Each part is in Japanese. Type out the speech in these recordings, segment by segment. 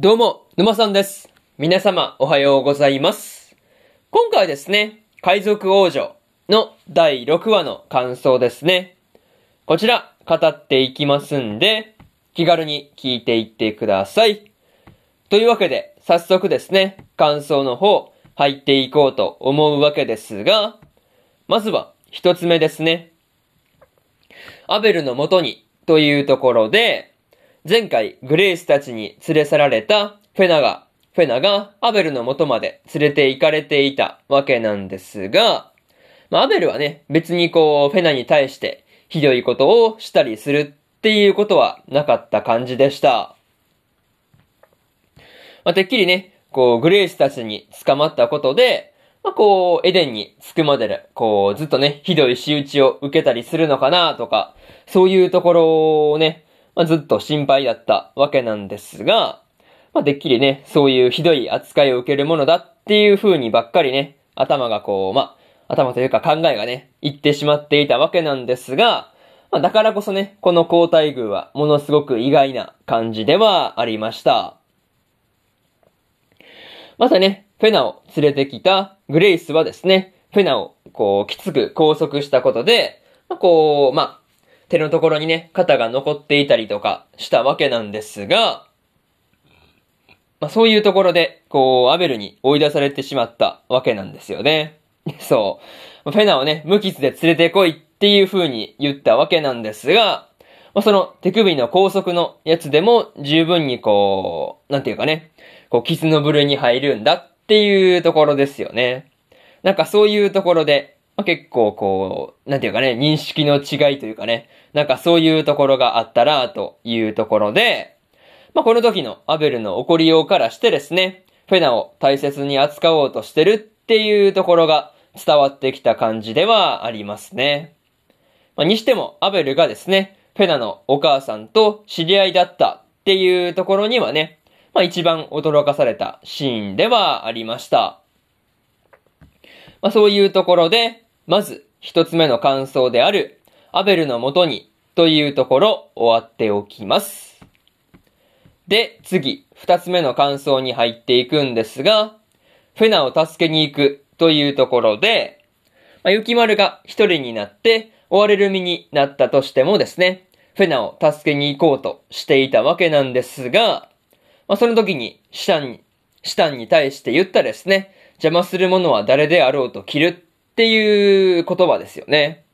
どうも、沼さんです。皆様、おはようございます。今回ですね、海賊王女の第6話の感想ですね。こちら、語っていきますんで、気軽に聞いていってください。というわけで、早速ですね、感想の方、入っていこうと思うわけですが、まずは、一つ目ですね。アベルの元に、というところで、前回グレイスたちに連れ去られたフェナが、フェナがアベルの元まで連れて行かれていたわけなんですが、まあ、アベルはね、別にこう、フェナに対してひどいことをしたりするっていうことはなかった感じでした。まあ、てっきりね、こう、グレイスたちに捕まったことで、まあ、こう、エデンに着くまでで、こう、ずっとね、ひどい仕打ちを受けたりするのかなとか、そういうところをね、まあ、ずっと心配だったわけなんですが、まあ、てっきりね、そういうひどい扱いを受けるものだっていう風にばっかりね、頭がこう、まあ、頭というか考えがね、言ってしまっていたわけなんですが、まあ、だからこそね、この交代宮はものすごく意外な感じではありました。またね、フェナを連れてきたグレイスはですね、フェナをこう、きつく拘束したことで、まあ、こう、まあ、手のところにね、肩が残っていたりとかしたわけなんですが、まあ、そういうところで、こう、アベルに追い出されてしまったわけなんですよね。そう。フェナをね、無傷で連れてこいっていう風に言ったわけなんですが、まあ、その手首の拘束のやつでも十分にこう、なんていうかね、こう、傷の部類に入るんだっていうところですよね。なんかそういうところで、まあ、結構こう、なんていうかね、認識の違いというかね、なんかそういうところがあったらというところで、まあ、この時のアベルの怒りようからしてですね、フェナを大切に扱おうとしてるっていうところが伝わってきた感じではありますね。まあ、にしても、アベルがですね、フェナのお母さんと知り合いだったっていうところにはね、まあ、一番驚かされたシーンではありました。まあ、そういうところで、まず一つ目の感想である、アベルの元にというところ終わっておきます。で、次、二つ目の感想に入っていくんですが、フェナを助けに行くというところで、まあ、雪丸が一人になって追われる身になったとしてもですね、フェナを助けに行こうとしていたわけなんですが、まあ、その時にシタンに、シタンに対して言ったですね、邪魔する者は誰であろうと切るっていう言葉ですよね。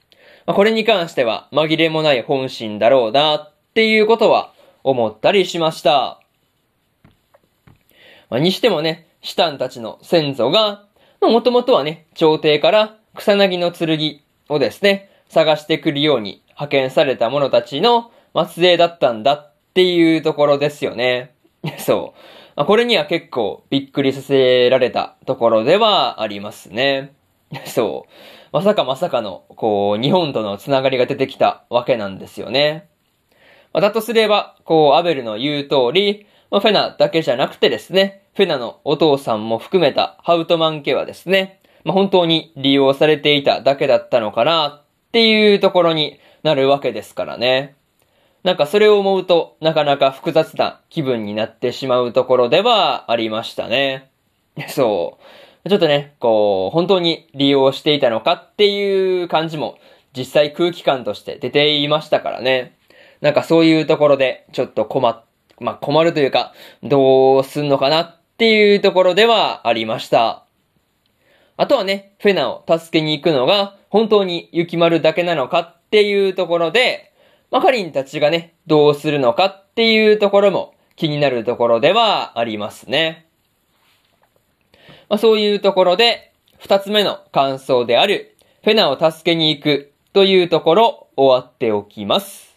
まあ、これに関しては紛れもない本心だろうなっていうことは思ったりしました。まあ、にしてもね、シタンたちの先祖が、まあ、もともとはね、朝廷から草薙の剣をですね、探してくるように派遣された者たちの末裔だったんだっていうところですよね。そう。まあ、これには結構びっくりさせられたところではありますね。そう。まさかまさかの、こう、日本とのつながりが出てきたわけなんですよね。まあ、だとすれば、こう、アベルの言う通り、まあ、フェナだけじゃなくてですね、フェナのお父さんも含めたハウトマン家はですね、まあ、本当に利用されていただけだったのかなっていうところになるわけですからね。なんかそれを思うと、なかなか複雑な気分になってしまうところではありましたね。そう。ちょっとね、こう、本当に利用していたのかっていう感じも実際空気感として出ていましたからね。なんかそういうところでちょっと困っ、まあ、困るというか、どうすんのかなっていうところではありました。あとはね、フェナを助けに行くのが本当に雪丸だけなのかっていうところで、マカリンたちがね、どうするのかっていうところも気になるところではありますね。まあ、そういうところで、二つ目の感想である、フェナを助けに行くというところ終わっておきます。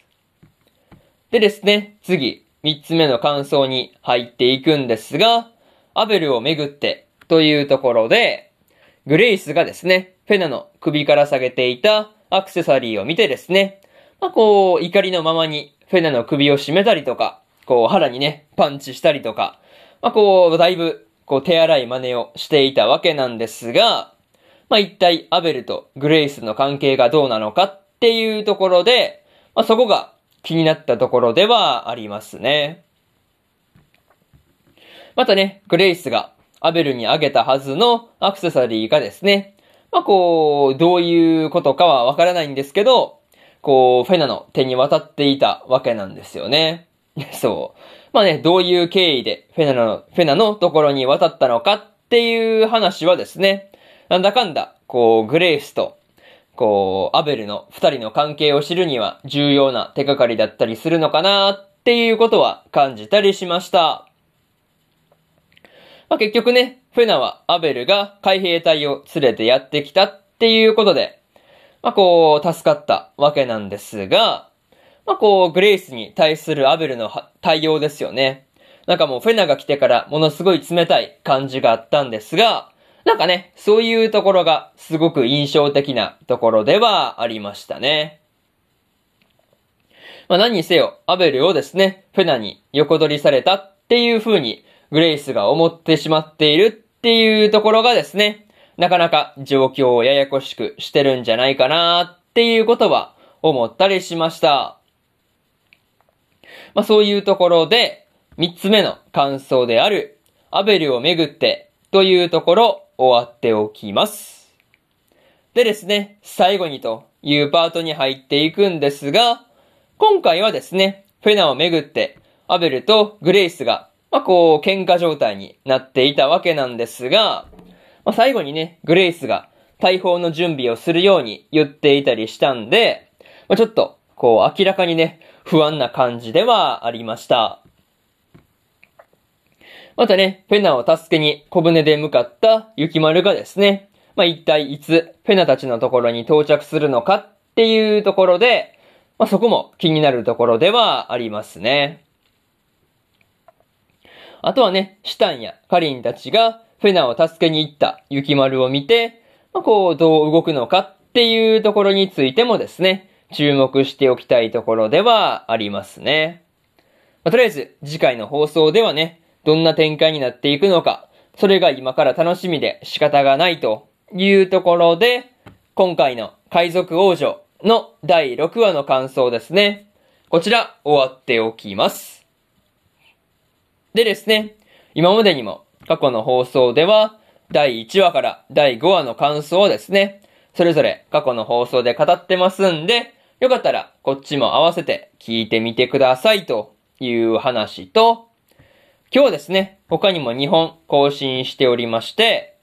でですね、次、三つ目の感想に入っていくんですが、アベルをめぐってというところで、グレイスがですね、フェナの首から下げていたアクセサリーを見てですね、まあ、こう、怒りのままにフェナの首を絞めたりとか、こう、腹にね、パンチしたりとか、まあ、こう、だいぶ、こう、手荒い真似をしていたわけなんですが、まあ、一体アベルとグレイスの関係がどうなのかっていうところで、まあ、そこが気になったところではありますね。またね、グレイスがアベルにあげたはずのアクセサリーがですね、まあこう、どういうことかはわからないんですけど、こう、フェナの手に渡っていたわけなんですよね。そう。まあね、どういう経緯でフェナの、フェナのところに渡ったのかっていう話はですね、なんだかんだ、こう、グレイスと、こう、アベルの二人の関係を知るには重要な手がかりだったりするのかなっていうことは感じたりしました。まあ、結局ね、フェナはアベルが海兵隊を連れてやってきたっていうことで、まあ、こう、助かったわけなんですが、まあ、こう、グレイスに対するアベルの対応ですよね。なんかもうフェナが来てからものすごい冷たい感じがあったんですが、なんかね、そういうところがすごく印象的なところではありましたね。まあ何にせよ、アベルをですね、フェナに横取りされたっていう風にグレイスが思ってしまっているっていうところがですね、なかなか状況をややこしくしてるんじゃないかなっていうことは思ったりしました。まあそういうところで、三つ目の感想である、アベルをめぐってというところ終わっておきます。でですね、最後にというパートに入っていくんですが、今回はですね、フェナをめぐって、アベルとグレイスがまあ、こう、喧嘩状態になっていたわけなんですが、まあ、最後にね、グレイスが大砲の準備をするように言っていたりしたんで、まあ、ちょっと、こう、明らかにね、不安な感じではありました。またね、フェナを助けに小舟で向かった雪丸がですね、まあ、一体いつフェナたちのところに到着するのかっていうところで、まあ、そこも気になるところではありますね。あとはね、シタンやカリンたちがフェナを助けに行った雪丸を見て、まあ、こう、どう動くのかっていうところについてもですね、注目しておきたいところではありますね。まあ、とりあえず、次回の放送ではね、どんな展開になっていくのか、それが今から楽しみで仕方がないというところで、今回の海賊王女の第6話の感想ですね。こちら終わっておきます。でですね、今までにも過去の放送では、第1話から第5話の感想をですね、それぞれ過去の放送で語ってますんで、よかったらこっちも合わせて聞いてみてくださいという話と、今日ですね、他にも2本更新しておりまして、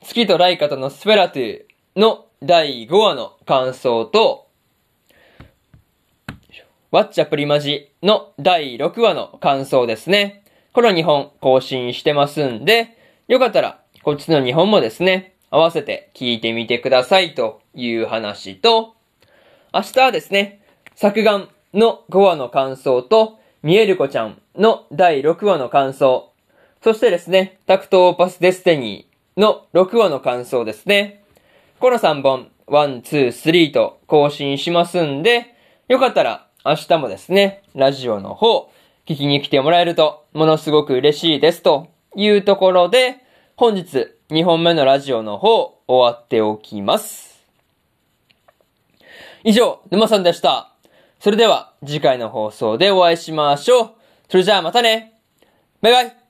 月とライカとのスペラトゥーの第5話の感想と、ワッチャプリマジの第6話の感想ですね。この2本更新してますんで、よかったらこっちの2本もですね、合わせて聞いてみてくださいという話と、明日はですね、作眼の5話の感想と、ミエルコちゃんの第6話の感想、そしてですね、タクトオーパスデスティニーの6話の感想ですね。この3本、1、2、3と更新しますんで、よかったら明日もですね、ラジオの方、聞きに来てもらえると、ものすごく嬉しいですというところで、本日2本目のラジオの方、終わっておきます。以上、沼さんでした。それでは、次回の放送でお会いしましょう。それじゃあまたねバイバイ